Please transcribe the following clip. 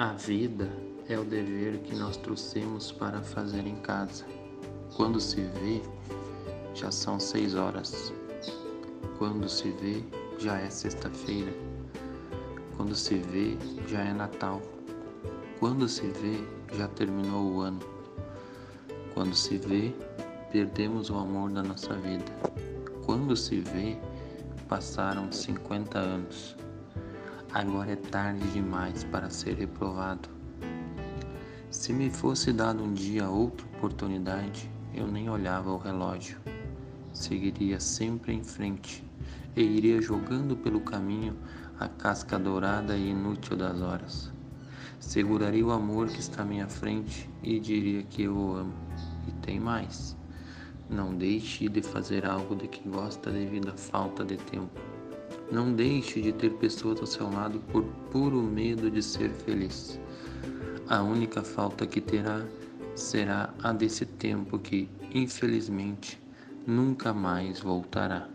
A vida é o dever que nós trouxemos para fazer em casa. Quando se vê, já são seis horas. Quando se vê, já é sexta-feira. Quando se vê, já é Natal. Quando se vê, já terminou o ano. Quando se vê, perdemos o amor da nossa vida. Quando se vê, passaram 50 anos. Agora é tarde demais para ser reprovado. Se me fosse dado um dia outra oportunidade, eu nem olhava o relógio. Seguiria sempre em frente e iria jogando pelo caminho a casca dourada e inútil das horas. Seguraria o amor que está à minha frente e diria que eu o amo. E tem mais. Não deixe de fazer algo de que gosta devido à falta de tempo. Não deixe de ter pessoas ao seu lado por puro medo de ser feliz. A única falta que terá será a desse tempo que, infelizmente, nunca mais voltará.